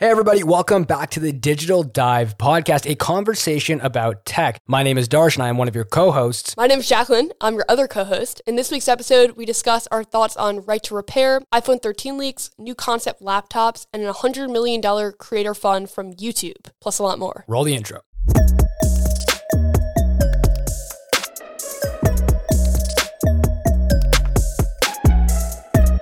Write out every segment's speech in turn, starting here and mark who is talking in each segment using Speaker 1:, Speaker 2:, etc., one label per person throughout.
Speaker 1: Hey, everybody, welcome back to the Digital Dive podcast, a conversation about tech. My name is Darsh and I am one of your co hosts.
Speaker 2: My name is Jacklyn. I'm your other co host. In this week's episode, we discuss our thoughts on right to repair, iPhone 13 leaks, new concept laptops, and a $100 million creator fund from YouTube, plus a lot more.
Speaker 1: Roll the intro.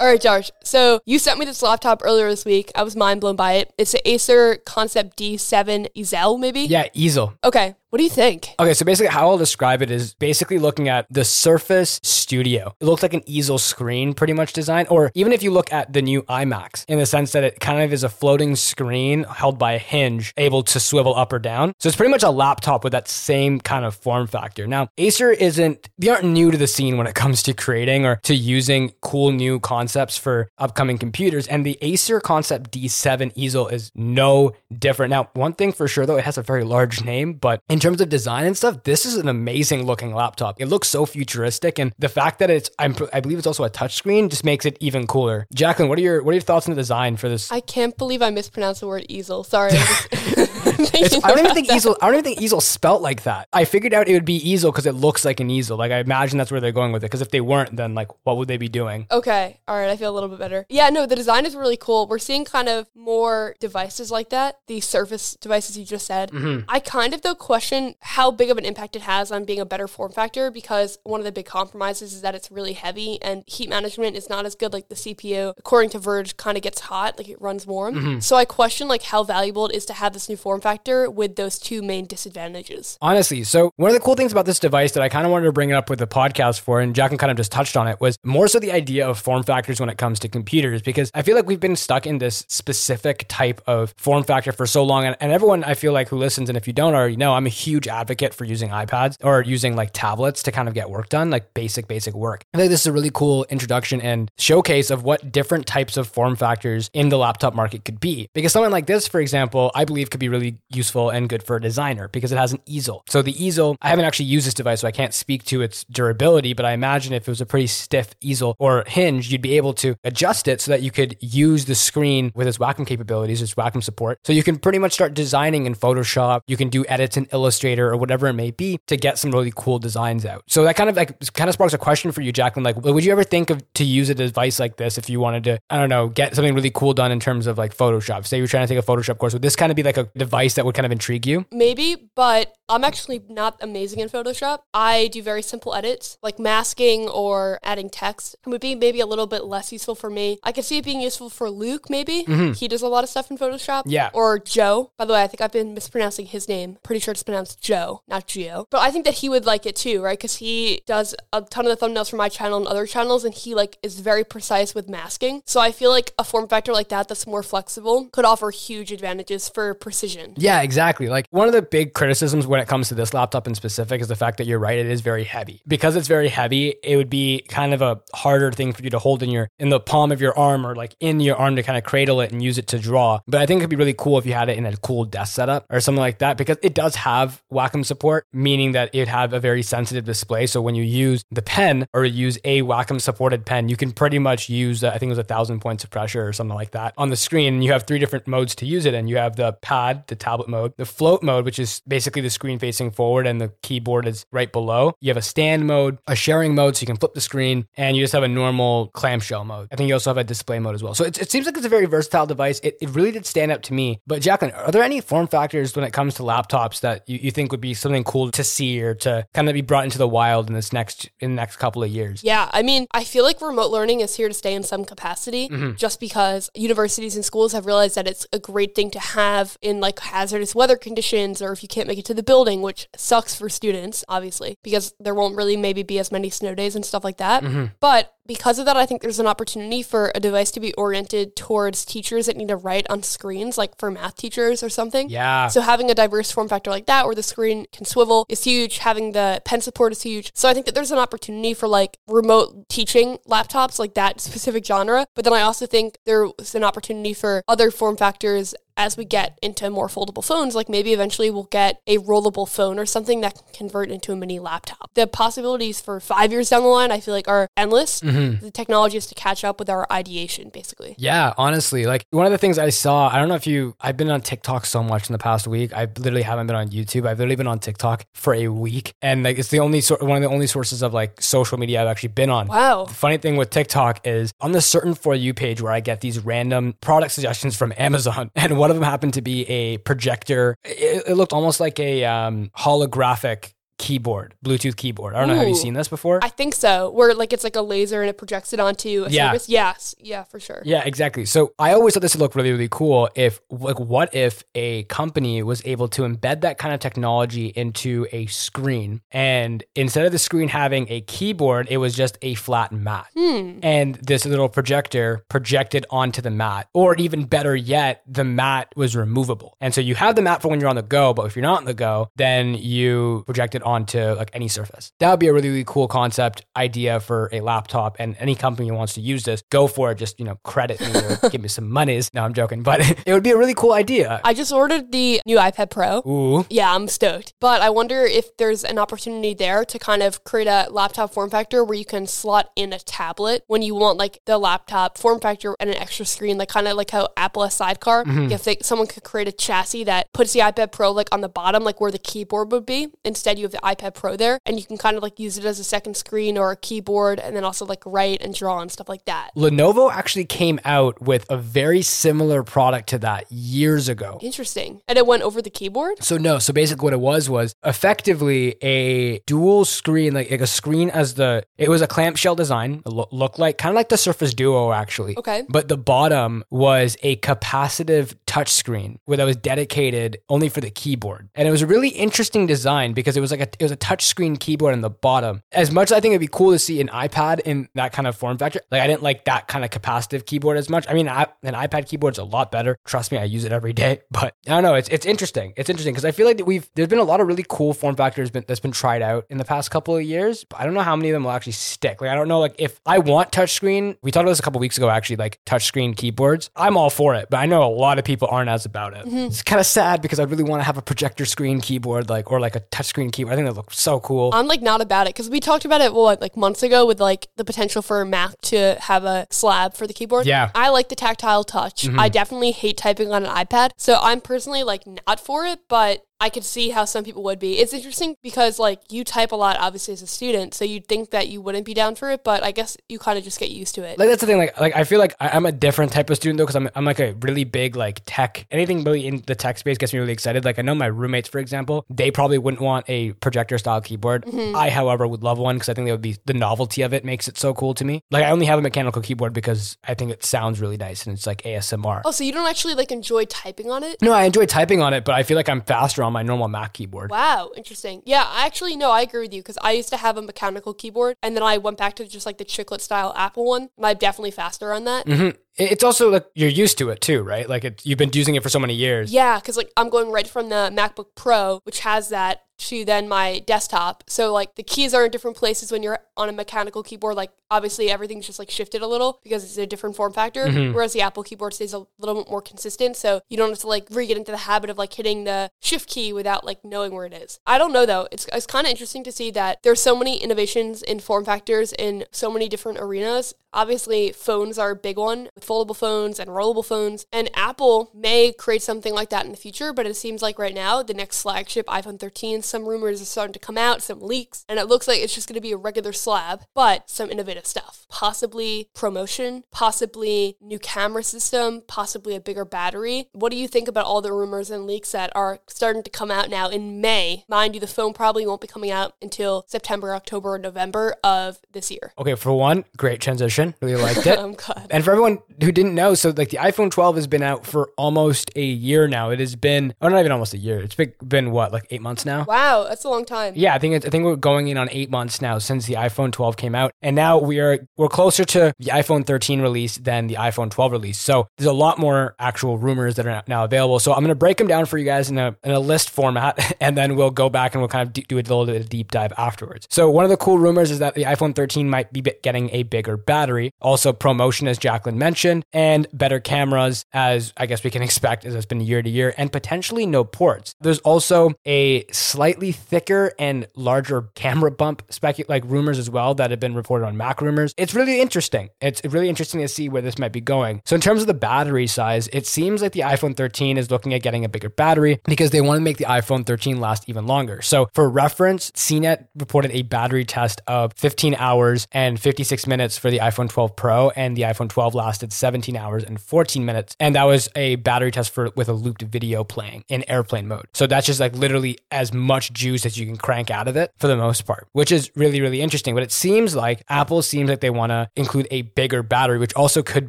Speaker 2: All right, Darsh. So you sent me this laptop earlier this week. I was mind blown by it. It's the Acer Concept D7 Ezel, maybe?
Speaker 1: Yeah, Ezel.
Speaker 2: Okay. What do you think?
Speaker 1: Okay, so basically, how I'll describe it is basically looking at the Surface Studio. It looks like an easel screen, pretty much design, or even if you look at the new iMacs, in the sense that it kind of is a floating screen held by a hinge, able to swivel up or down. So it's pretty much a laptop with that same kind of form factor. Now, Acer isn't, they aren't new to the scene when it comes to creating or to using cool new concepts for upcoming computers, and the Acer Concept D7 easel is no different. Now, one thing for sure though, it has a very large name, but in terms of design and stuff, this is an amazing looking laptop. It looks so futuristic, and the fact that it's I'm, i believe it's also a touchscreen just makes it even cooler. Jacklyn, what are your what are your thoughts on the design for this?
Speaker 2: I can't believe I mispronounced the word easel. Sorry.
Speaker 1: I don't even think that. easel. I don't even think easel spelt like that. I figured out it would be easel because it looks like an easel. Like I imagine that's where they're going with it. Because if they weren't, then like what would they be doing?
Speaker 2: Okay, all right. I feel a little bit better. Yeah, no, the design is really cool. We're seeing kind of more devices like that. The Surface devices you just said. Mm-hmm. I kind of though question how big of an impact it has on being a better form factor because one of the big compromises is that it's really heavy and heat management is not as good. Like the CPU, according to Verge, kind of gets hot, like it runs warm. Mm-hmm. So I question like how valuable it is to have this new form factor with those two main disadvantages.
Speaker 1: Honestly, so one of the cool things about this device that I kind of wanted to bring it up with the podcast for, and Jacklyn kind of just touched on it, was more so the idea of form factors when it comes to computers, because I feel like we've been stuck in this specific type of form factor for so long. And, and everyone I feel like who listens, and if you don't already know, I'm a huge advocate for using iPads or using like tablets to kind of get work done, like basic, basic work. I think this is a really cool introduction and showcase of what different types of form factors in the laptop market could be. Because something like this, for example, I believe could be really useful and good for a designer because it has an easel. So the easel, I haven't actually used this device, so I can't speak to its durability, but I imagine if it was a pretty stiff easel or hinge, you'd be able to adjust it so that you could use the screen with its Wacom capabilities, its Wacom support. So you can pretty much start designing in Photoshop. You can do edits in Illustrator or whatever it may be to get some really cool designs out. So that kind of like kind of sparks a question for you, Jacklyn. Like, would you ever think of to use a device like this if you wanted to, I don't know, get something really cool done in terms of like Photoshop? Say you're trying to take a Photoshop course, would this kind of be like a device that would kind of intrigue you?
Speaker 2: Maybe, but I'm actually not amazing in Photoshop. I do very simple edits, like masking or adding text. It would be maybe a little bit less useful for me. I could see it being useful for Luke, maybe. Mm-hmm. He does a lot of stuff in Photoshop.
Speaker 1: Yeah.
Speaker 2: Or Joe. By the way, I think I've been mispronouncing his name. Pretty sure it's pronounced Joe, not Geo. But I think that he would like it too, right? Because he does a ton of the thumbnails for my channel and other channels, and he like is very precise with masking. So I feel like a form factor like that that's more flexible could offer huge advantages for precision.
Speaker 1: Yeah, exactly. Like one of the big criticisms when it comes to this laptop in specific is the fact that you're right, it is very heavy. Because it's very heavy, it would be kind of a harder thing for you to hold in your in the palm of your arm or like in your arm to kind of cradle it and use it to draw. But I think it'd be really cool if you had it in a cool desk setup or something like that because it does have Wacom support, meaning that it have a very sensitive display. So when you use the pen or use a Wacom supported pen, you can pretty much use uh, I think it was a thousand points of pressure or something like that on the screen. You have three different modes to use it. And you have the pad, the tablet mode, the float mode, which is basically the screen facing forward and the keyboard is right below. You have a stand mode, a sharing mode, so you can flip the screen, and you just have a normal clamshell mode. I think you also have a display mode as well. So it, it seems like it's a very versatile device. It, it really did stand up to me. But Jacklyn, are there any form factors when it comes to laptops that you, you think would be something cool to see or to kind of be brought into the wild in this next in the next couple of years?
Speaker 2: Yeah, I mean, I feel like remote learning is here to stay in some capacity mm-hmm. just because universities and schools have realized that it's a great thing to have in like hazardous weather conditions or if you can't make it to the building, which sucks for students, obviously, because there won't really maybe be as many snow days and stuff like that. Mm-hmm. But because of that, I think there's an opportunity for a device to be oriented towards teachers that need to write on screens, like for math teachers or something.
Speaker 1: Yeah.
Speaker 2: So having a diverse form factor like that, where the screen can swivel, is huge. Having the pen support is huge. So I think that there's an opportunity for like remote teaching laptops, like that specific genre. But then I also think there's an opportunity for other form factors as we get into more foldable phones, like maybe eventually we'll get a rollable phone or something that can convert into a mini laptop. The possibilities for five years down the line, I feel like, are endless.
Speaker 1: Mm-hmm.
Speaker 2: The technology is to catch up with our ideation, basically.
Speaker 1: Yeah, honestly, like one of the things I saw, I don't know if you, I've been on TikTok so much in the past week. I literally haven't been on YouTube. I've literally been on TikTok for a week, and like it's the only sort, one of the only sources of like social media I've actually been on.
Speaker 2: Wow.
Speaker 1: The funny thing with TikTok is on the certain for you page where I get these random product suggestions from Amazon, and one of them happened to be a projector. It, it looked almost like a um, holographic keyboard, Bluetooth keyboard. I don't know. Have you
Speaker 2: Ooh.
Speaker 1: seen this before?
Speaker 2: I think so. Where like it's like a laser and it projects it onto a
Speaker 1: Yeah.
Speaker 2: surface. Yes. Yeah, for sure.
Speaker 1: Yeah, exactly. So I always thought this would look really, really cool if, like, what if a company was able to embed that kind of technology into a screen and instead of the screen having a keyboard, it was just a flat mat.
Speaker 2: Hmm.
Speaker 1: And this little projector projected onto the mat. Or even better yet, the mat was removable. And so you have the mat for when you're on the go, but if you're not on the go, then you project it onto like any surface. That would be a really, really cool concept idea for a laptop. And any company who wants to use this, go for it. Just, you know, credit me or give me some monies. No, I'm joking. But it would be a really cool idea.
Speaker 2: I just ordered the new iPad Pro.
Speaker 1: Ooh.
Speaker 2: Yeah, I'm stoked. But I wonder if there's an opportunity there to kind of create a laptop form factor where you can slot in a tablet when you want like the laptop form factor and an extra screen, like kind of like how Apple has Sidecar. Mm-hmm. If they, someone could create a chassis that puts the iPad Pro like on the bottom, like where the keyboard would be, instead you have the iPad Pro there, and you can kind of like use it as a second screen or a keyboard, and then also like write and draw and stuff like that.
Speaker 1: Lenovo actually came out with a very similar product to that years ago.
Speaker 2: Interesting. And it went over the keyboard.
Speaker 1: So no, so basically what it was was effectively a dual screen, like, like a screen as the it was a clamshell design, it lo- looked like kind of like the Surface Duo actually.
Speaker 2: Okay.
Speaker 1: But the bottom was a capacitive touchscreen where that was dedicated only for the keyboard. And it was a really interesting design because it was like a it was a touchscreen keyboard in the bottom. As much as I think it'd be cool to see an iPad in that kind of form factor, like I didn't like that kind of capacitive keyboard as much. I mean, I, an iPad keyboard's a lot better. Trust me, I use it every day. But I don't know, it's it's interesting. It's interesting because I feel like we've there's been a lot of really cool form factors been, that's been tried out in the past couple of years. But I don't know how many of them will actually stick. Like I don't know, like if I want touchscreen, we talked about this a couple weeks ago actually, like touchscreen keyboards. I'm all for it, but I know a lot of people aren't as about it. Mm-hmm. It's kind of sad because I would really want to have a projector screen keyboard, like or like a touchscreen keyboard. I think that looks so cool.
Speaker 2: I'm like not about it because we talked about it what like months ago with like the potential for Mac to have a slab for the keyboard.
Speaker 1: Yeah.
Speaker 2: I like the tactile touch. Mm-hmm. I definitely hate typing on an iPad, so I'm personally like not for it, but. I could see how some people would be. It's interesting because like you type a lot obviously as a student, so you'd think that you wouldn't be down for it, but I guess you kind of just get used to it.
Speaker 1: like that's the thing. Like, like I feel like I- I'm a different type of student though, because I'm, I'm like a really big like tech. Anything really in the tech space gets me really excited. Like I know my roommates, for example, they probably wouldn't want a projector style keyboard. Mm-hmm. I, however, would love one because I think that would be the novelty of it makes it so cool to me. Like I only have a mechanical keyboard because I think it sounds really nice and it's like ASMR.
Speaker 2: oh, so you don't actually like enjoy typing on it?
Speaker 1: No, I enjoy typing on it, but I feel like I'm faster on my normal Mac keyboard.
Speaker 2: Wow, interesting. Yeah, I actually no, I agree with you because I used to have a mechanical keyboard, and then I went back to just like the chiclet style Apple one, and I'm definitely faster on that.
Speaker 1: hmm It- It's also like you're used to it too, right? Like it, you've been using it for so many years.
Speaker 2: Yeah, because like I'm going right from the MacBook Pro, which has that, to then my desktop. So like the keys are in different places when you're on a mechanical keyboard. Like obviously everything's just like shifted a little because it's a different form factor. Mm-hmm. Whereas the Apple keyboard stays a little bit more consistent, so you don't have to like re get into the habit of like hitting the shift key without like knowing where it is. I don't know though. It's it's kind of interesting to see that there's so many innovations in form factors in so many different arenas. Obviously, phones are a big one with foldable phones and rollable phones. And Apple may create something like that in the future, but it seems like right now, the next flagship iPhone 13, some rumors are starting to come out, some leaks, and it looks like it's just going to be a regular slab, but some innovative stuff. Possibly ProMotion, possibly new camera system, possibly a bigger battery. What do you think about all the rumors and leaks that are starting to come out now in May? Mind you, the phone probably won't be coming out until September, October, or November of this year.
Speaker 1: Okay, for one, great transition. Really liked it.
Speaker 2: I'm glad.
Speaker 1: And for everyone who didn't know, so like the iPhone 12 has been out for almost a year now. It has been, oh, not even almost a year. It's been, been what, like eight months now?
Speaker 2: Wow, that's a long time.
Speaker 1: Yeah, I think it's, I think we're going in on eight months now since the iPhone 12 came out, and now we are we're closer to the iPhone 13 release than the iPhone 12 release. So there's a lot more actual rumors that are now available. So I'm going to break them down for you guys in a in a list format, and then we'll go back and we'll kind of do do a little bit of a deep dive afterwards. So one of the cool rumors is that the iPhone 13 might be getting a bigger battery. Also, ProMotion, as Jacklyn mentioned. And better cameras, as I guess we can expect as it's been year to year, and potentially no ports. There's also a slightly thicker and larger camera bump, specu- like rumors as well that have been reported on MacRumors. It's really interesting. It's really interesting to see where this might be going. So in terms of the battery size, it seems like the iPhone 13 is looking at getting a bigger battery because they want to make the iPhone 13 last even longer. So for reference, CNET reported a battery test of 15 hours and 56 minutes for the iPhone 12 Pro, and the iPhone 12 lasted 17 hours and 14 minutes. And that was a battery test for with a looped video playing in airplane mode. So that's just like literally as much juice as you can crank out of it for the most part, which is really, really interesting. But it seems like Apple seems like they want to include a bigger battery, which also could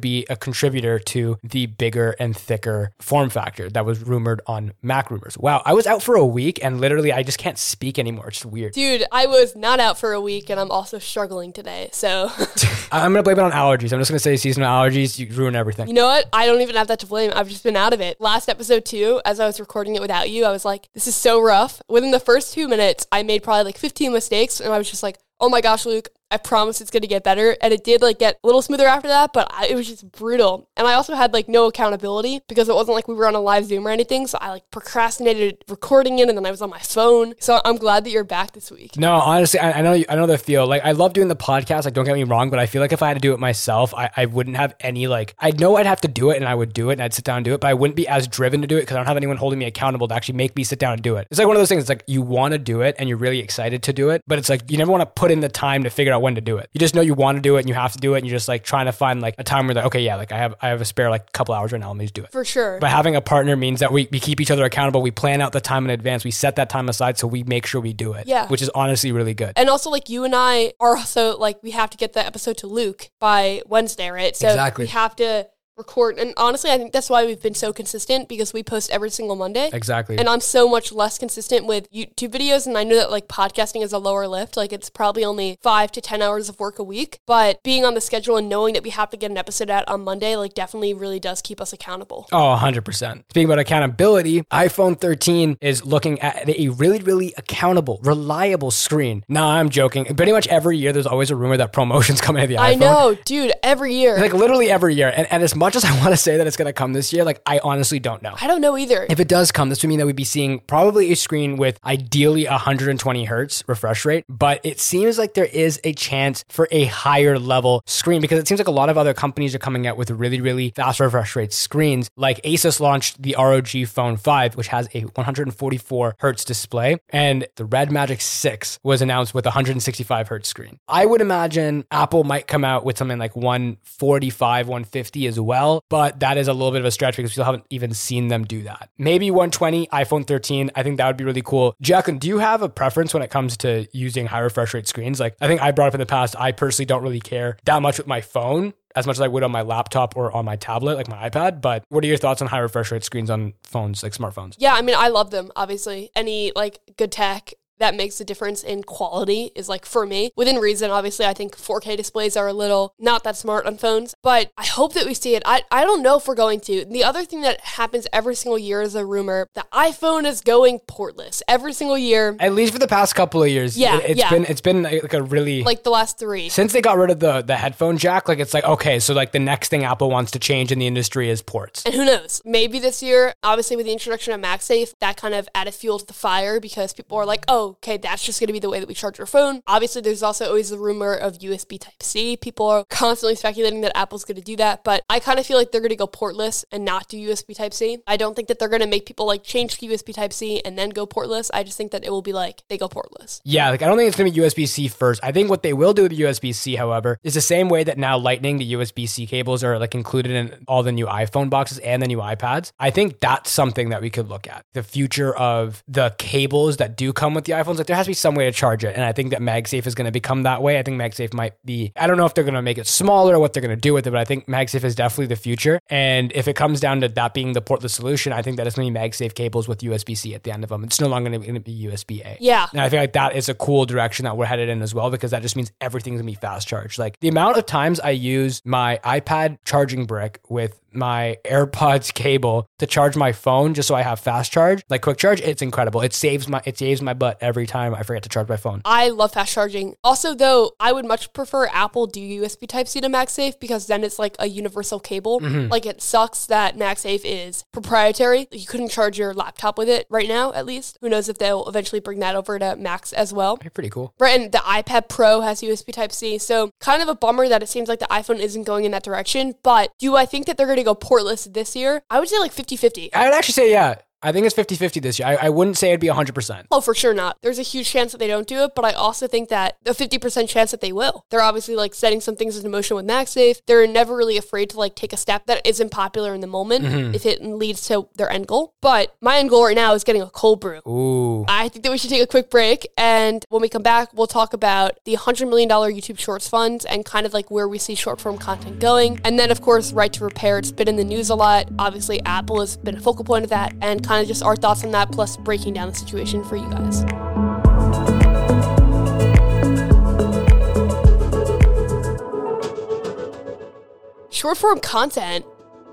Speaker 1: be a contributor to the bigger and thicker form factor that was rumored on MacRumors. Wow, I was out for a week and literally I just can't speak anymore. It's weird.
Speaker 2: Dude, I was not out for a week and I'm also struggling today. So
Speaker 1: I'm gonna blame it on allergies. I'm just gonna say seasonal allergies. You ruin everything.
Speaker 2: You know what? I don't even have that to blame. I've just been out of it. Last episode too, as I was recording it without you, I was like, this is so rough. Within the first two minutes, I made probably like 15 mistakes, and I was just like, oh my gosh, Luke, I promise it's going to get better. And it did like get a little smoother after that, but I, it was just brutal. And I also had like no accountability because it wasn't like we were on a live Zoom or anything. So I like procrastinated recording it and then I was on my phone. So I'm glad that you're back this week.
Speaker 1: No, honestly, I, I know, I know the feel. Like I love doing the podcast. Like don't get me wrong, but I feel like if I had to do it myself, I, I wouldn't have any like, I know I'd have to do it and I would do it and I'd sit down and do it, but I wouldn't be as driven to do it because I don't have anyone holding me accountable to actually make me sit down and do it. It's like one of those things. It's like you want to do it and you're really excited to do it, but it's like you never want to put in the time to figure out when to do it. You just know you want to do it and you have to do it and you're just like trying to find like a time where like okay yeah like I have I have a spare like couple hours right now let me just do it
Speaker 2: For sure.
Speaker 1: but having a partner means that we, we keep each other accountable we plan out the time in advance we set that time aside so we make sure we do it
Speaker 2: Yeah.
Speaker 1: which is honestly really good
Speaker 2: and also, like you and I are also like we have to get the episode to Luke by Wednesday, right? So
Speaker 1: Exactly.
Speaker 2: we have to record. And honestly, I think that's why we've been so consistent because we post every single Monday.
Speaker 1: exactly
Speaker 2: And I'm so much less consistent with YouTube videos. And I know that like podcasting is a lower lift. Like it's probably only five to 10 hours of work a week. But being on the schedule and knowing that we have to get an episode out on Monday, like definitely really does keep us accountable.
Speaker 1: Oh, 100%. Speaking about accountability, iPhone 13 is looking at a really, really accountable, reliable screen. No, I'm joking. Pretty much every year, there's always a rumor that ProMotion's coming to the iPhone.
Speaker 2: I know, dude, every year.
Speaker 1: Like literally every year. And, and as much as I want to say that it's going to come this year, like I honestly don't know.
Speaker 2: I don't know either.
Speaker 1: If it does come, this would mean that we'd be seeing probably a screen with ideally 120 hertz refresh rate, but it seems like there is a chance for a higher level screen because it seems like a lot of other companies are coming out with really, really fast refresh rate screens. Like Asus launched the ROG Phone 5, which has a 144 hertz display, and the Red Magic 6 was announced with a 165 hertz screen. I would imagine Apple might come out with something like 145, 150 as well, but that is a little bit of a stretch because we still haven't even seen them do that. Maybe 120, iPhone 13. I think that would be really cool. Jacklyn, do you have a preference when it comes to using high refresh rate screens? Like, I think I brought up in the past, I personally don't really care that much with my phone as much as I would on my laptop or on my tablet, like my iPad. But what are your thoughts on high refresh rate screens on phones, like smartphones?
Speaker 2: Yeah, I mean, I love them, obviously. Any like good tech that makes a difference in quality is like for me within reason obviously i think 4k displays are a little not that smart on phones but i hope that we see it i, I don't know if we're going to the other thing that happens every single year is a rumor the iphone is going portless every single year
Speaker 1: At least for the past couple of years,
Speaker 2: Yeah,
Speaker 1: it, has
Speaker 2: yeah.
Speaker 1: been it's been like a really
Speaker 2: like the last three
Speaker 1: since they got rid of the the headphone jack. Like it's like okay, so like the next thing Apple wants to change in the industry is ports.
Speaker 2: And who knows? Maybe this year, obviously with the introduction of MagSafe, that kind of added fuel to the fire because people are like, oh, okay, that's just going to be the way that we charge our phone. Obviously, there's also always the rumor of USB Type C. People are constantly speculating that Apple's going to do that, but I kind of feel like they're going to go portless and not do USB Type C. I don't think that they're going to make people like change to USB Type C and then go portless. I just think that it will be like they go portless.
Speaker 1: Yeah, like I don't think it's gonna be USB C first. I think what they will do with USB C, however, is the same way that now Lightning, the USB C cables are like included in all the new iPhone boxes and the new iPads. I think that's something that we could look at. The future of the cables that do come with the iPhones, like there has to be some way to charge it. And I think that MagSafe is gonna become that way. I think MagSafe might be, I don't know if they're gonna make it smaller or what they're gonna do with it, but I think MagSafe is definitely the future. And if it comes down to that being the portless solution, I think that it's gonna be MagSafe cables with USB C at the end of them. It's no longer gonna be USB A.
Speaker 2: Yeah.
Speaker 1: And I feel like that is a cool direction that we're headed in as well because that just means everything's gonna be fast charged. Like the amount of times I use my iPad charging brick with my AirPods cable to charge my phone just so I have fast charge, like quick charge, it's incredible. It saves my it saves my butt every time I forget to charge my phone.
Speaker 2: I love fast charging. Also, though, I would much prefer Apple do USB Type C to MagSafe because then it's like a universal cable.
Speaker 1: Mm-hmm.
Speaker 2: Like it sucks that MagSafe is proprietary. You couldn't charge your laptop with it right now, at least. Who knows if they'll eventually bring that over to Macs as well.
Speaker 1: Pretty cool.
Speaker 2: Right, and the iPad Pro has USB Type C, so kind of a bummer that it seems like the iPhone isn't going in that direction. But do I think that they're going to go portless this year? I would say like 50 50.
Speaker 1: I would actually say yeah. I think it's 50-50 this year. I, I wouldn't say it'd be 100%.
Speaker 2: Oh, for sure not. There's a huge chance that they don't do it, but I also think that a 50% chance that they will. They're obviously like setting some things into motion with MagSafe. They're never really afraid to like take a step that isn't popular in the moment mm-hmm. if it leads to their end goal. But my end goal right now is getting a cold brew.
Speaker 1: Ooh.
Speaker 2: I think that we should take a quick break. And when we come back, we'll talk about the $100 million YouTube Shorts Fund and kind of like where we see short form content going. And then, of course, Right to Repair. It's been in the news a lot. Obviously, Apple has been a focal point of that. And kind of just our thoughts on that, plus breaking down the situation for you guys. Short form content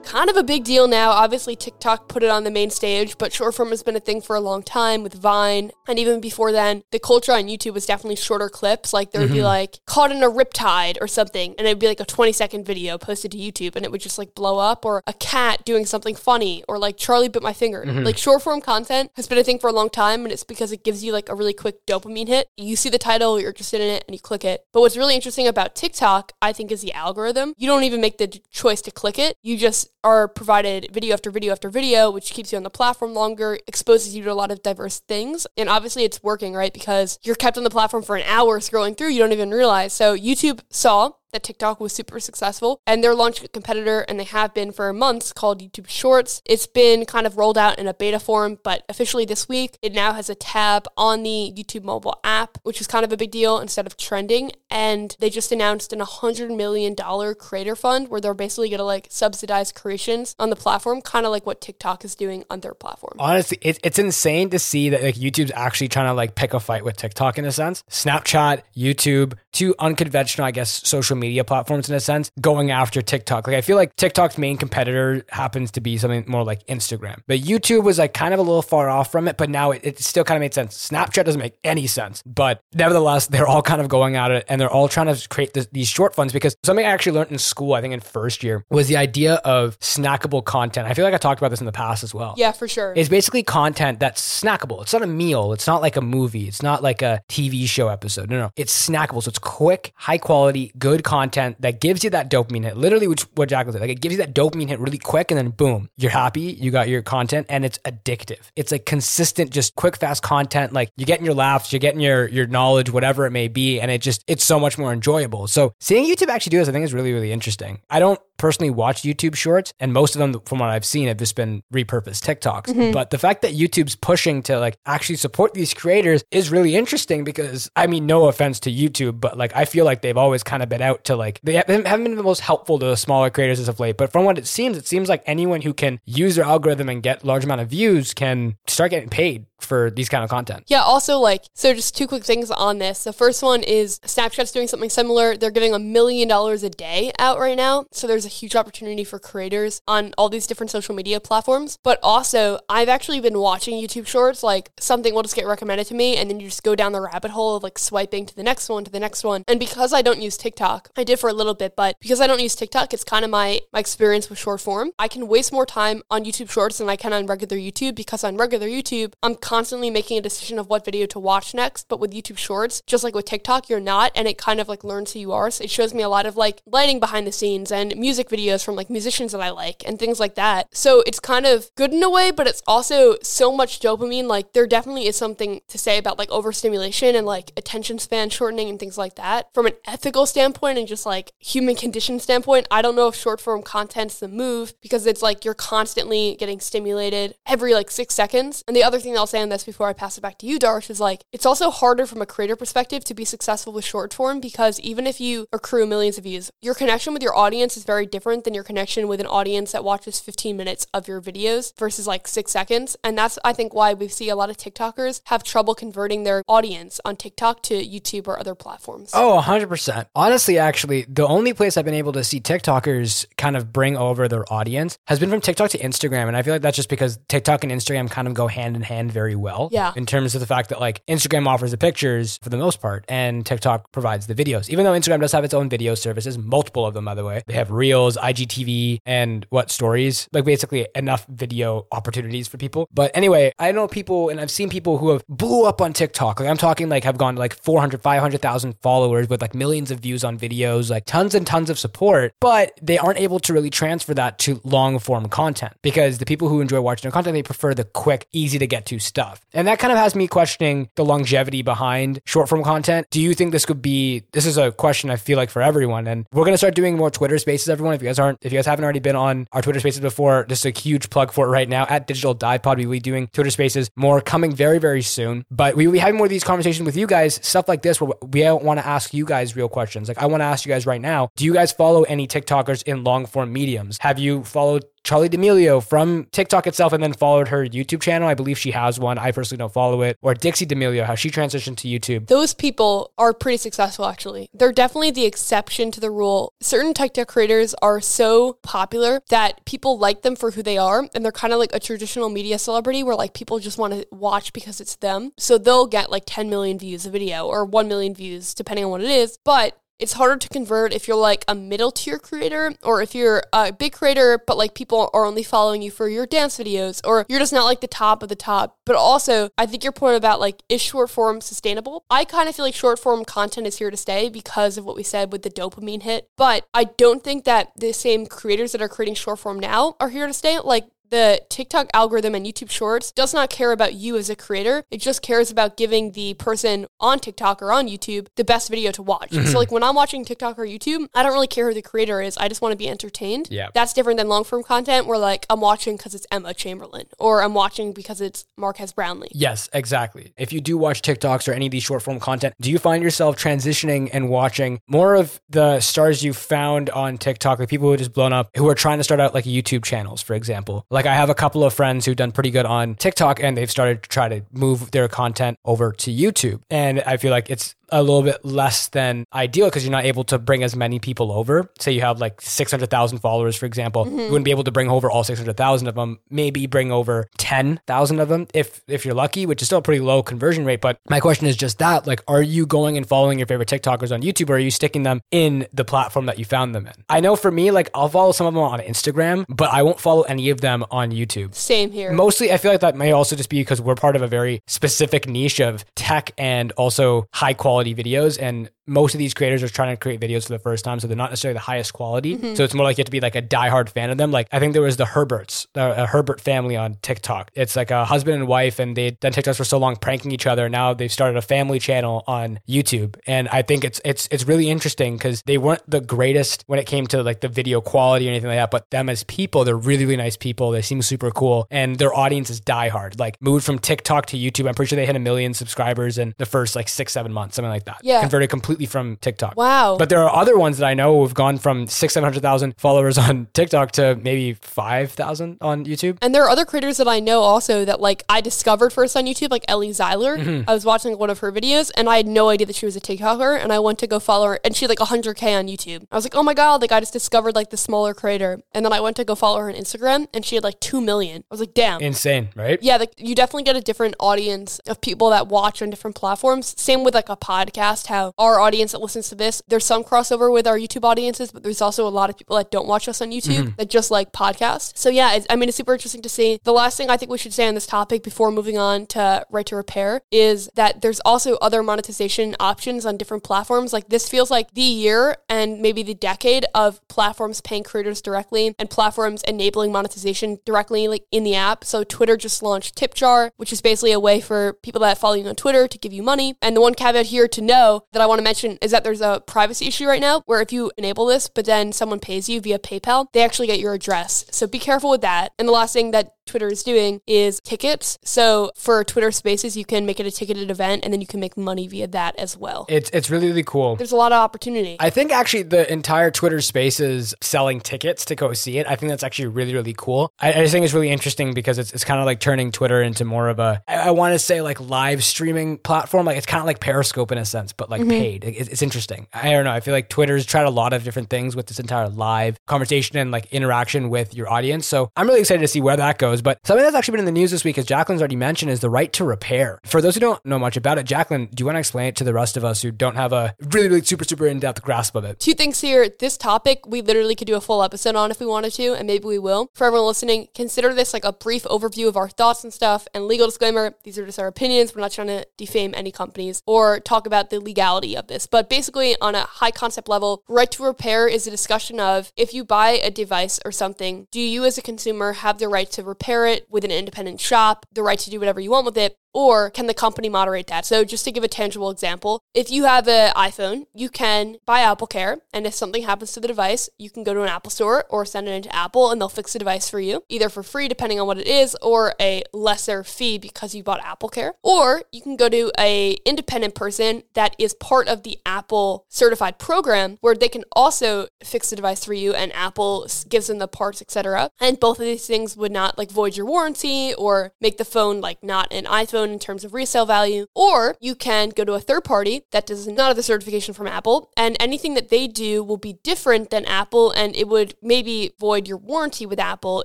Speaker 2: kind of a big deal now. Obviously, TikTok put it on the main stage, but short form has been a thing for a long time with Vine. And even before then, the culture on YouTube was definitely shorter clips. Like there would be mm-hmm. like caught in a riptide or something, and it'd be like a 20 second video posted to YouTube and it would just like blow up, or a cat doing something funny, or like Charlie bit my finger. Mm-hmm. Like short form content has been a thing for a long time, and it's because it gives you like a really quick dopamine hit. You see the title, you're interested in it, and you click it. But what's really interesting about TikTok, I think, is the algorithm. You don't even make the choice to click it. You just are provided video after video after video, which keeps you on the platform longer, exposes you to a lot of diverse things. And obviously it's working, right? Because you're kept on the platform for an hour scrolling through, you don't even realize. So YouTube saw that TikTok was super successful and they're launching a competitor and they have been for months called YouTube Shorts. It's been kind of rolled out in a beta form, but officially this week it now has a tab on the YouTube mobile app, which is kind of a big deal instead of trending. And they just announced an $100 million creator fund where they're basically going to like subsidize creations on the platform, kind of like what TikTok is doing on their platform.
Speaker 1: Honestly, it, it's insane to see that like YouTube's actually trying to like pick a fight with TikTok in a sense. Snapchat, YouTube, two unconventional, I guess, social media platforms in a sense, going after TikTok. Like I feel like TikTok's main competitor happens to be something more like Instagram. But YouTube was like kind of a little far off from it, but now it, it still kind of made sense. Snapchat doesn't make any sense. But nevertheless, they're all kind of going at it and they're all trying to create this, these short funds because something I actually learned in school, I think in first year, was the idea of snackable content. I feel like I talked about this in the past as well.
Speaker 2: Yeah, for sure.
Speaker 1: It's basically content that's snackable. It's not a meal. It's not like a movie. It's not like a TV show episode. No, no. It's snackable. So it's quick, high quality, good content that gives you that dopamine hit. Literally, which what Jack was like, it gives you that dopamine hit really quick, and then boom, you're happy. You got your content, and it's addictive. It's like consistent, just quick, fast content. Like you're getting your laughs, you're getting your your knowledge, whatever it may be, and it just it's so much more enjoyable. So seeing YouTube actually do this, I think is really really interesting. I don't personally watch YouTube shorts, and most of them, from what I've seen, have just been repurposed TikToks. Mm-hmm. But the fact that YouTube's pushing to like actually support these creators is really interesting because I mean, no offense to YouTube, but like I feel like they've always kind of been out to like they haven't haven't been the most helpful to the smaller creators as of late. But from what it seems, it seems like anyone who can use their algorithm and get large amount of views can start getting paid for these kind of content.
Speaker 2: Yeah, also like so just two quick things on this. The first one is Snapchat's doing something similar. They're giving a million dollars a day out right now. So there's a huge opportunity for creators on all these different social media platforms. But also, I've actually been watching YouTube shorts, like something will just get recommended to me and then you just go down the rabbit hole of like swiping to the next one to the next one. And because I don't use TikTok, I did for a little bit, but because I don't use TikTok, it's kind of my my experience with short form. I can waste more time on YouTube shorts than I can on regular YouTube because on regular YouTube, I'm constantly making a decision of what video to watch next. But with YouTube Shorts, just like with TikTok, you're not, and it kind of like learns who you are. So it shows me a lot of like lighting behind the scenes and music videos from like musicians that I like and things like that. So it's kind of good in a way, but it's also so much dopamine. Like there definitely is something to say about like overstimulation and like attention span shortening and things like that. From an ethical standpoint and just like human condition standpoint, I don't know if short form content's the move because it's like you're constantly getting stimulated every like six seconds. And the other thing I'll say this before I pass it back to you, Darsh, is like it's also harder from a creator perspective to be successful with short form because even if you accrue millions of views, your connection with your audience is very different than your connection with an audience that watches 15 minutes of your videos versus like six seconds. And that's, I think, why we see a lot of TikTokers have trouble converting their audience on TikTok to YouTube or other platforms.
Speaker 1: Oh, 100%. Honestly, actually, the only place I've been able to see TikTokers kind of bring over their audience has been from TikTok to Instagram. And I feel like that's just because TikTok and Instagram kind of go hand in hand very well.
Speaker 2: Yeah.
Speaker 1: In terms of the fact that like Instagram offers the pictures for the most part and TikTok provides the videos. Even though Instagram does have its own video services, multiple of them, by the way. They have Reels, IGTV, and what stories, like basically enough video opportunities for people. But anyway, I know people and I've seen people who have blew up on TikTok. Like I'm talking like have gone to like 400, 500,000 followers with like millions of views on videos, like tons and tons of support, but they aren't able to really transfer that to long form content because the people who enjoy watching their content, they prefer the quick, easy to get to stuff. And that kind of has me questioning the longevity behind short form content. Do you think this could be, this is a question I feel like for everyone. And we're going to start doing more Twitter spaces, everyone. If you guys aren't, if you guys haven't already been on our Twitter spaces before, just a huge plug for it right now at Digital Dive Pod. We will be doing Twitter spaces more coming very, very soon. But we will be having more of these conversations with you guys, stuff like this, where we want to ask you guys real questions. Like I want to ask you guys right now, do you guys follow any TikTokers in long form mediums? Have you followed Charli D'Amelio from TikTok itself and then followed her YouTube channel. I believe she has one. I personally don't follow it. Or Dixie D'Amelio, how she transitioned to YouTube.
Speaker 2: Those people are pretty successful, actually. They're definitely the exception to the rule. Certain TikTok creators are so popular that people like them for who they are. And they're kind of like a traditional media celebrity where like people just want to watch because it's them. So they'll get like 10 million views a video or 1 million views, depending on what it is. But it's harder to convert if you're like a middle tier creator or if you're a big creator but like people are only following you for your dance videos or you're just not like the top of the top. But also i think your point about like is short form sustainable? I kind of feel like short form content is here to stay because of what we said with the dopamine hit but i don't think that the same creators that are creating short form now are here to stay. Like the TikTok algorithm and YouTube Shorts does not care about you as a creator. It just cares about giving the person on TikTok or on YouTube the best video to watch. Mm-hmm. So, like when I'm watching TikTok or YouTube, I don't really care who the creator is. I just want to be entertained.
Speaker 1: Yeah.
Speaker 2: That's different than long form content where, like, I'm watching because it's Emma Chamberlain or I'm watching because it's Marques Brownlee.
Speaker 1: Yes, exactly. If you do watch TikToks or any of these short form content, do you find yourself transitioning and watching more of the stars you found on TikTok, like people who just blown up, who are trying to start out like YouTube channels, for example? Like I have a couple of friends who've done pretty good on TikTok and they've started to try to move their content over to YouTube. And I feel like it's a little bit less than ideal because you're not able to bring as many people over. Say you have like 600,000 followers, for example, mm-hmm. you wouldn't be able to bring over all 600,000 of them. Maybe bring over 10,000 of them if if you're lucky, which is still a pretty low conversion rate. But my question is just that: like, are you going and following your favorite TikTokers on YouTube, or are you sticking them in the platform that you found them in? I know for me, like, I'll follow some of them on Instagram, but I won't follow any of them on YouTube.
Speaker 2: Same here.
Speaker 1: Mostly, I feel like that may also just be because we're part of a very specific niche of tech and also high quality videos and most of these creators are trying to create videos for the first time, so they're not necessarily the highest quality. Mm-hmm. So it's more like you have to be like a diehard fan of them. Like I think there was the Herberts, a Herbert family on TikTok. It's like a husband and wife, and they'd done TikToks for so long pranking each other. Now they've started a family channel on YouTube, and I think it's it's it's really interesting because they weren't the greatest when it came to like the video quality or anything like that. But them as people, they're really really nice people. They seem super cool, and their audience is diehard. Like moved from TikTok to YouTube. I'm pretty sure they hit a million subscribers in the first like six seven months, something like that.
Speaker 2: Yeah,
Speaker 1: converted completely from TikTok.
Speaker 2: Wow.
Speaker 1: But there are other ones that I know who've gone from six, 700,000 followers on TikTok to maybe 5,000 on YouTube.
Speaker 2: And there are other creators that I know also that like I discovered first on YouTube, like Ellie Zeiler. Mm-hmm. I was watching one of her videos and I had no idea that she was a TikToker and I went to go follow her and she had like 100K on YouTube. I was like, oh my God, like I just discovered like the smaller creator. And then I went to go follow her on Instagram and she had like 2 million. I was like, damn.
Speaker 1: Insane, right?
Speaker 2: Yeah, like you definitely get a different audience of people that watch on different platforms. Same with like a podcast, how our audience that listens to this, there's some crossover with our YouTube audiences, but there's also a lot of people that don't watch us on YouTube mm-hmm. that just like podcasts. So yeah, I mean, it's super interesting to see. The last thing I think we should say on this topic before moving on to right to repair is that there's also other monetization options on different platforms. Like this feels like the year and maybe the decade of platforms paying creators directly and platforms enabling monetization directly like in the app. So Twitter just launched TipJar, which is basically a way for people that follow you on Twitter to give you money. And the one caveat here to know that I want to mention is that there's a privacy issue right now where if you enable this, but then someone pays you via PayPal, they actually get your address. So be careful with that. And the last thing that Twitter is doing is tickets. So for Twitter Spaces, you can make it a ticketed event, and then you can make money via that as well.
Speaker 1: It's it's really really cool.
Speaker 2: There's a lot of opportunity.
Speaker 1: I think actually the entire Twitter Spaces selling tickets to go see it. I think that's actually really really cool. I, I just think it's really interesting because it's it's kind of like turning Twitter into more of a I, I want to say like live streaming platform. Like it's kind of like Periscope in a sense, but like mm-hmm. paid. It- it's interesting. I don't know. I feel like Twitter's tried a lot of different things with this entire live conversation and like interaction with your audience. So I'm really excited to see where that goes. But something that's actually been in the news this week, as Jacklyn's already mentioned, is the right to repair. For those who don't know much about it, Jacklyn, do you want to explain it to the rest of us who don't have a really, really super, super in depth grasp of it?
Speaker 2: Two things here. This topic we literally could do a full episode on if we wanted to, and maybe we will. For everyone listening, consider this like a brief overview of our thoughts and stuff. And legal disclaimer: these are just our opinions. We're not trying to defame any companies or talk about the legality of this. But basically, on a high concept level, right to repair is a discussion of if you buy a device or something, do you as a consumer have the right to repair it with an independent shop, the right to do whatever you want with it? Or can the company moderate that? So, just to give a tangible example, if you have an iPhone, you can buy Apple Care, and if something happens to the device, you can go to an Apple store or send it into Apple, and they'll fix the device for you, either for free, depending on what it is, or a lesser fee because you bought Apple Care. Or you can go to a independent person that is part of the Apple certified program, where they can also fix the device for you, and Apple gives them the parts, etc. And both of these things would not like void your warranty or make the phone like not an iPhone in terms of resale value. Or you can go to a third party that does not have the certification from Apple, and anything that they do will be different than Apple, and it would maybe void your warranty with Apple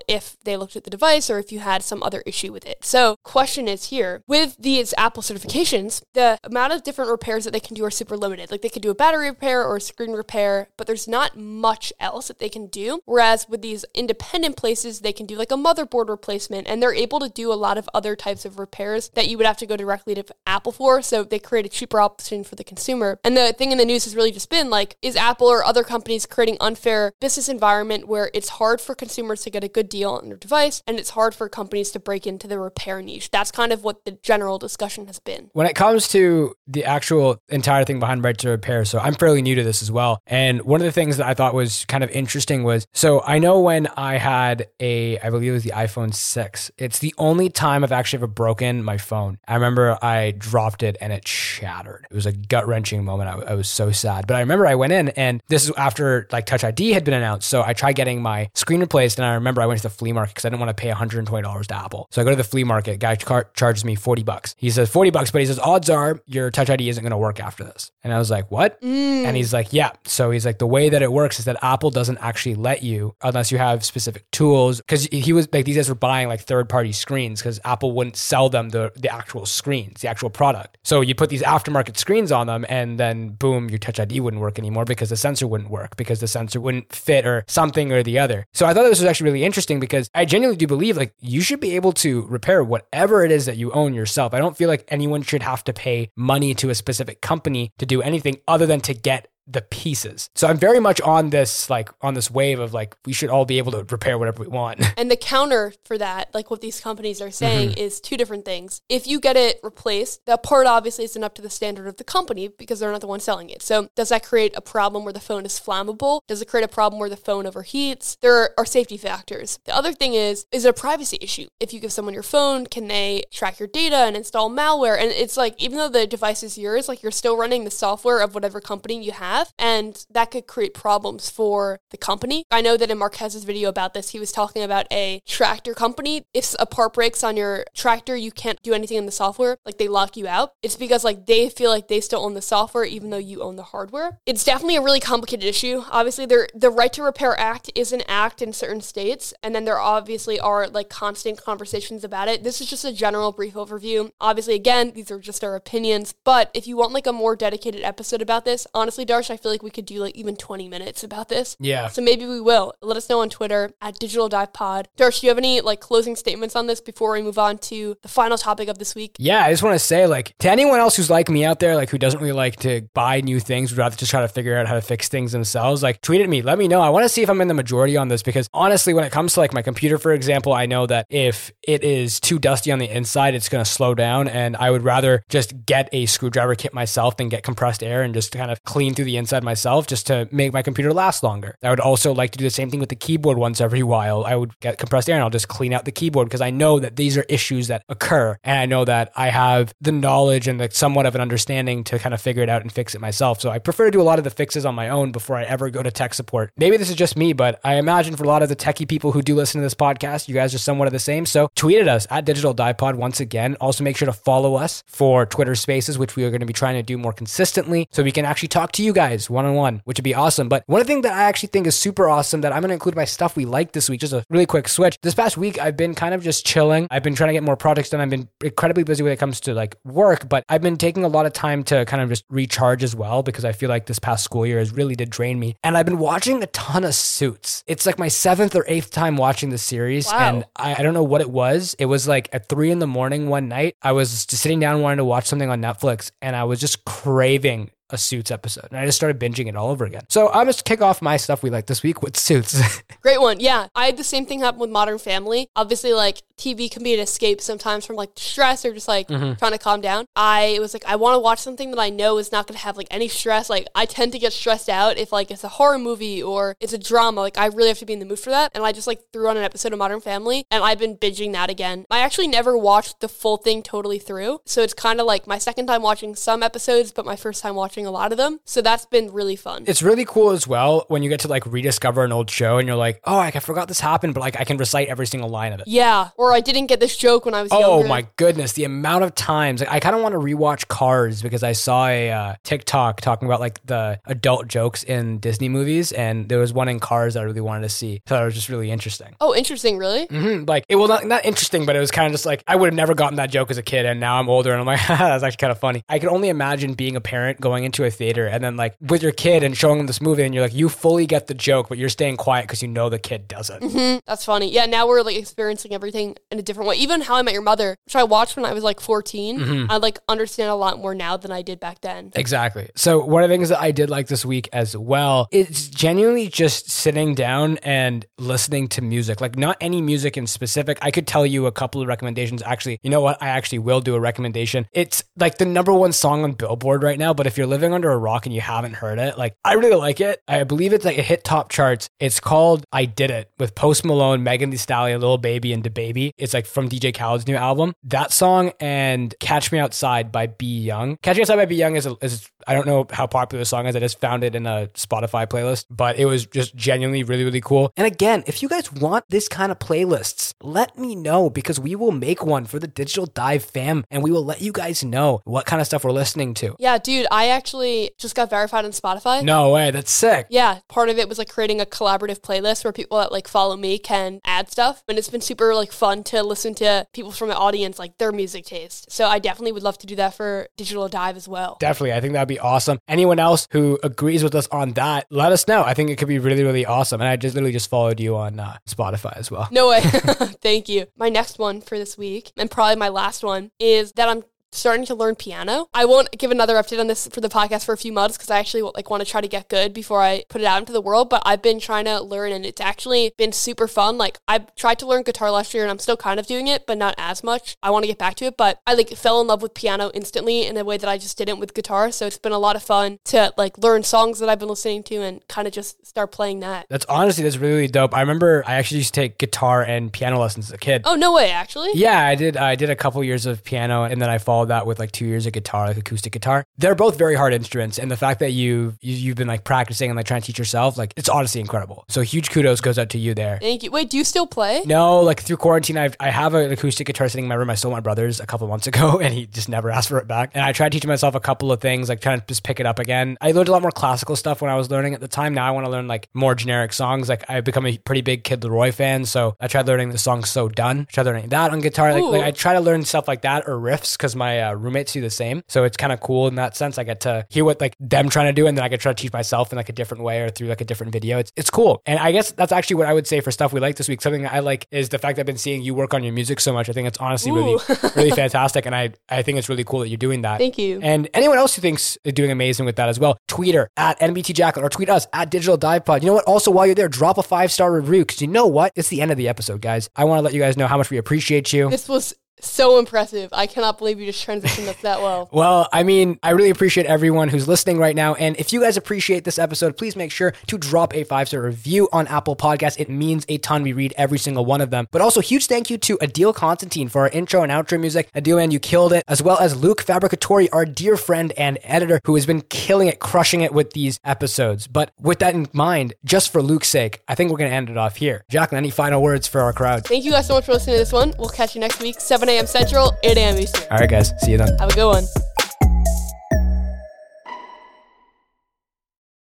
Speaker 2: if they looked at the device or if you had some other issue with it. So, question is here with these Apple certifications, the amount of different repairs that they can do are super limited. Like they could do a battery repair or a screen repair, but there's not much else that they can do. Whereas with these independent places, they can do like a motherboard replacement and they're able to do a lot of other types of repairs that you would have to go directly to Apple for. So they create a cheaper option for the consumer. And the thing in the news has really just been like, is Apple or other companies creating unfair business environment where it's hard for consumers to get a good deal on their device and it's hard for companies to break into the repair niche? That's kind of what the general discussion has been.
Speaker 1: When it comes to the actual entire thing behind right to repair, so I'm fairly new to this as well. And one of the things that I thought was kind of interesting was so I know when I had a, I believe it was the iPhone 6, it's the only time I've actually ever broken my phone. I remember I dropped it and it shattered. It was a gut wrenching moment. I, I was so sad. But I remember I went in and this is after like Touch ID had been announced. So I tried getting my screen replaced and I remember I went to the flea market because I didn't want to pay $120 to Apple. So I go to the flea market, guy car- charges me 40 bucks. He says 40 bucks, but he says odds are your Touch ID isn't going to work after this. And I was like, what? Mm. And he's like, yeah. So he's like, the way that it works is that Apple doesn't actually let you unless you have specific tools. Because he was like, these guys were buying like third party screens because Apple wouldn't sell them the, the actual screens, the actual product. So you put these aftermarket screens on them and then boom, your Touch ID wouldn't work anymore because the sensor wouldn't work because the sensor wouldn't fit or something or the other. So I thought this was actually really interesting because I genuinely do believe like you should be able to repair whatever it is that you own yourself. I don't feel like anyone should have to pay money to a specific company to do anything other than to get the pieces. So I'm very much on this like on this wave of like we should all be able to repair whatever we want.
Speaker 2: And the counter for that, like what these companies are saying, mm-hmm. is two different things. If you get it replaced, that part obviously isn't up to the standard of the company because they're not the one selling it. So, does that create a problem where the phone is flammable? Does it create a problem where the phone overheats? There are safety factors. The other thing is, is it a privacy issue? If you give someone your phone, can they track your data and install malware? And it's like, even though the device is yours, like you're still running the software of whatever company you have. And that could create problems for the company. I know that in Marques's video about this, he was talking about a tractor company. If a part breaks on your tractor, you can't do anything in the software. Like they lock you out. It's because like they feel like they still own the software, even though you own the hardware. It's definitely a really complicated issue. Obviously, there the Right to Repair Act is an act in certain states, and then there obviously are like constant conversations about it. This is just a general brief overview. Obviously, again, these are just our opinions. But if you want like a more dedicated episode about this, honestly, Darsh, I feel like we could do like even 20 minutes about this.
Speaker 1: Yeah.
Speaker 2: So maybe we will. Let us know on Twitter at Digital Dive Pod. Darsh, do you have any like closing statements on this before we move on to the final topic of this week?
Speaker 1: Yeah, I just want to say, like, to anyone else who's like me out there, like, who doesn't really like to buy new things, would rather just try to figure out how to fix things themselves, like, tweet at me. Let me know. I want to see if I'm in the majority on this because honestly, when it comes to like my computer, for example, I know that if it is too dusty on the inside, it's going to slow down. And I would rather just get a screwdriver kit myself than get compressed air and just kind of clean through the inside myself just to make my computer last longer. I would also like to do the same thing with the keyboard once every while. I would get compressed air and I'll just clean out the keyboard because I know that these are issues that occur. And I know that I have the knowledge and the somewhat of an understanding to kind of figure it out and fix it myself. So I prefer to do a lot of the fixes on my own before I ever go to tech support. Maybe this is just me, but I imagine for a lot of the techie people who do listen to this podcast, you guys are somewhat of the same. So tweet at us at Digital Dive Pod once again. Also make sure to follow us for Twitter Spaces, which we are going to be trying to do more consistently so we can actually talk to you guys one on one, which would be awesome. But one thing that I actually think is super awesome that I'm going to include my stuff we like this week, just a really quick switch. This past week, I've been kind of just chilling. I've been trying to get more projects done. I've been incredibly busy when it comes to like work, but I've been taking a lot of time to kind of just recharge as well because I feel like this past school year has really did drain me. And I've been watching a ton of suits. It's like my seventh or eighth time watching the series.
Speaker 2: Wow.
Speaker 1: And I, I don't know what it was. It was like at three in the morning one night. I was just sitting down wanting to watch something on Netflix and I was just craving a Suits episode. And I just started binging it all over again. So I'm just kick off my stuff we like this week with Suits.
Speaker 2: Great one. Yeah. I had the same thing happen with Modern Family. Obviously, like TV can be an escape sometimes from like stress or just like
Speaker 1: Mm-hmm.
Speaker 2: trying to calm down. I was like, I want to watch something that I know is not going to have like any stress. Like, I tend to get stressed out if like it's a horror movie or it's a drama. Like, I really have to be in the mood for that. And I just like threw on an episode of Modern Family and I've been binging that again. I actually never watched the full thing totally through. So it's kind of like my second time watching some episodes, but my first time watching a lot of them. So that's been really fun.
Speaker 1: it's really cool as well when you get to like rediscover an old show and you're like, oh, I forgot this happened, but like I can recite every single line of it.
Speaker 2: yeah. Or I didn't get this joke when I was
Speaker 1: Oh
Speaker 2: younger.
Speaker 1: my goodness, the amount of times like, I kind of want to rewatch Cars because I saw a uh, TikTok talking about like the adult jokes in Disney movies, and there was one in Cars that I really wanted to see. So it was just really interesting.
Speaker 2: Oh, interesting. Really?
Speaker 1: hmm Like it was not, not interesting, but it was kind of just like I would have never gotten that joke as a kid, and now I'm older, and I'm like, that's actually kind of funny. I can only imagine being a parent going into a theater and then like with your kid and showing them this movie, and you're like, you fully get the joke, but you're staying quiet because you know the kid doesn't.
Speaker 2: Mm-hmm. That's funny. Yeah, now we're like experiencing everything in a different way. Even How I Met Your Mother, which I watched when I was like 14,
Speaker 1: Mm-hmm.
Speaker 2: I like understand a lot more now than I did back then.
Speaker 1: Exactly. So one of the things that I did like this week as well is genuinely just sitting down and listening to music. Like not any music in specific. I could tell you a couple of recommendations. Actually, you know what? I actually will do a recommendation. It's like the number one song on Billboard right now. But if you're living under a rock and you haven't heard it, like I really like it. I believe it's like it hit top charts. It's called "I Did It" with Post Malone, Megan Thee Stallion, Lil Baby, and DaBaby. It's like from DJ Khaled's new album. That song and "Catch Me Outside" by B Young. "Catch Me Outside" by B Young is, a, is I don't know how popular the song is. I just found it in a Spotify playlist, but it was just genuinely really really cool. And again, if you guys want this kind of playlists, let me know because we will make one for the Digital Dive fam, and we will let you guys know what kind of stuff we're listening to.
Speaker 2: Yeah, dude, I actually just got verified on Spotify.
Speaker 1: No way, that's sick.
Speaker 2: Yeah, part of it was like creating a collaborative playlist where people that like follow me can add stuff. And it's been super like fun to listen to people from the audience, like their music taste. So I definitely would love to do that for Digital Dive as well.
Speaker 1: Definitely. I think that'd be awesome. Anyone else who agrees with us on that, let us know. I think it could be really, really awesome. And I just literally just followed you on uh, Spotify as well.
Speaker 2: No way. Thank you. My next one for this week, and probably my last one, is that I'm starting to learn piano. I won't give another update on this for the podcast for a few months because I actually like want to try to get good before I put it out into the world. But I've been trying to learn, and it's actually been super fun. Like I tried to learn guitar last year, and I'm still kind of doing it, but not as much. I want to get back to it, but I like fell in love with piano instantly in a way that I just didn't with guitar. So it's been a lot of fun to like learn songs that I've been listening to and kind of just start playing that.
Speaker 1: That's honestly, that's really, really dope. I remember I actually used to take guitar and piano lessons as a kid.
Speaker 2: Oh no way, actually.
Speaker 1: Yeah, I did. I did a couple years of piano, and then I followed that with like two years of guitar, like acoustic guitar. They're both very hard instruments, and the fact that you, you you've been like practicing and like trying to teach yourself, like it's honestly incredible. So huge kudos goes out to you there.
Speaker 2: Thank you. Wait, do you still play?
Speaker 1: No, like through quarantine, I've, I have an acoustic guitar sitting in my room. I stole my brother's a couple months ago, and he just never asked for it back. And I tried teaching myself a couple of things, like trying to just pick it up again. I learned a lot more classical stuff when I was learning at the time. Now I want to learn like more generic songs. Like I've become a pretty big Kid LAROI fan, so I tried learning the song "So Done." I tried learning that on guitar. Like, like I try to learn stuff like that or riffs because my uh, roommates do the same. So it's kind of cool in that sense. I get to hear what like them trying to do, and then I to try to teach myself in like a different way or through like a different video. It's it's cool, and I guess that's actually what I would say for stuff we like this week. Something that I like is the fact that I've been seeing you work on your music so much. I think it's honestly really
Speaker 2: Ooh.
Speaker 1: really fantastic, and I I think it's really cool that you're doing that.
Speaker 2: Thank you.
Speaker 1: And anyone else who thinks doing amazing with that as well, tweet her at NBT Jacklyn or tweet us at Digital Dive Pod. You know what? Also, while you're there, drop a five star review because you know what? It's the end of the episode, guys. I want to let you guys know how much we appreciate you.
Speaker 2: This was so impressive. I cannot believe you just transitioned us that well.
Speaker 1: Well, I mean, I really appreciate everyone who's listening right now. And if you guys appreciate this episode, please make sure to drop a five star review on Apple Podcasts. It means a ton. We read every single one of them. But also, huge thank you to Adil Constantine for our intro and outro music. Adil, man, you killed it. As well as Luke Fabricatori, our dear friend and editor, who has been killing it, crushing it with these episodes. But with that in mind, just for Luke's sake, I think we're going to end it off here. Jacklyn, any final words for our crowd?
Speaker 2: Thank you guys so much for listening to this one. We'll catch you next week, 7 a.m. Central, 8 a.m. Eastern.
Speaker 1: All right, guys. See you then.
Speaker 2: Have a good one.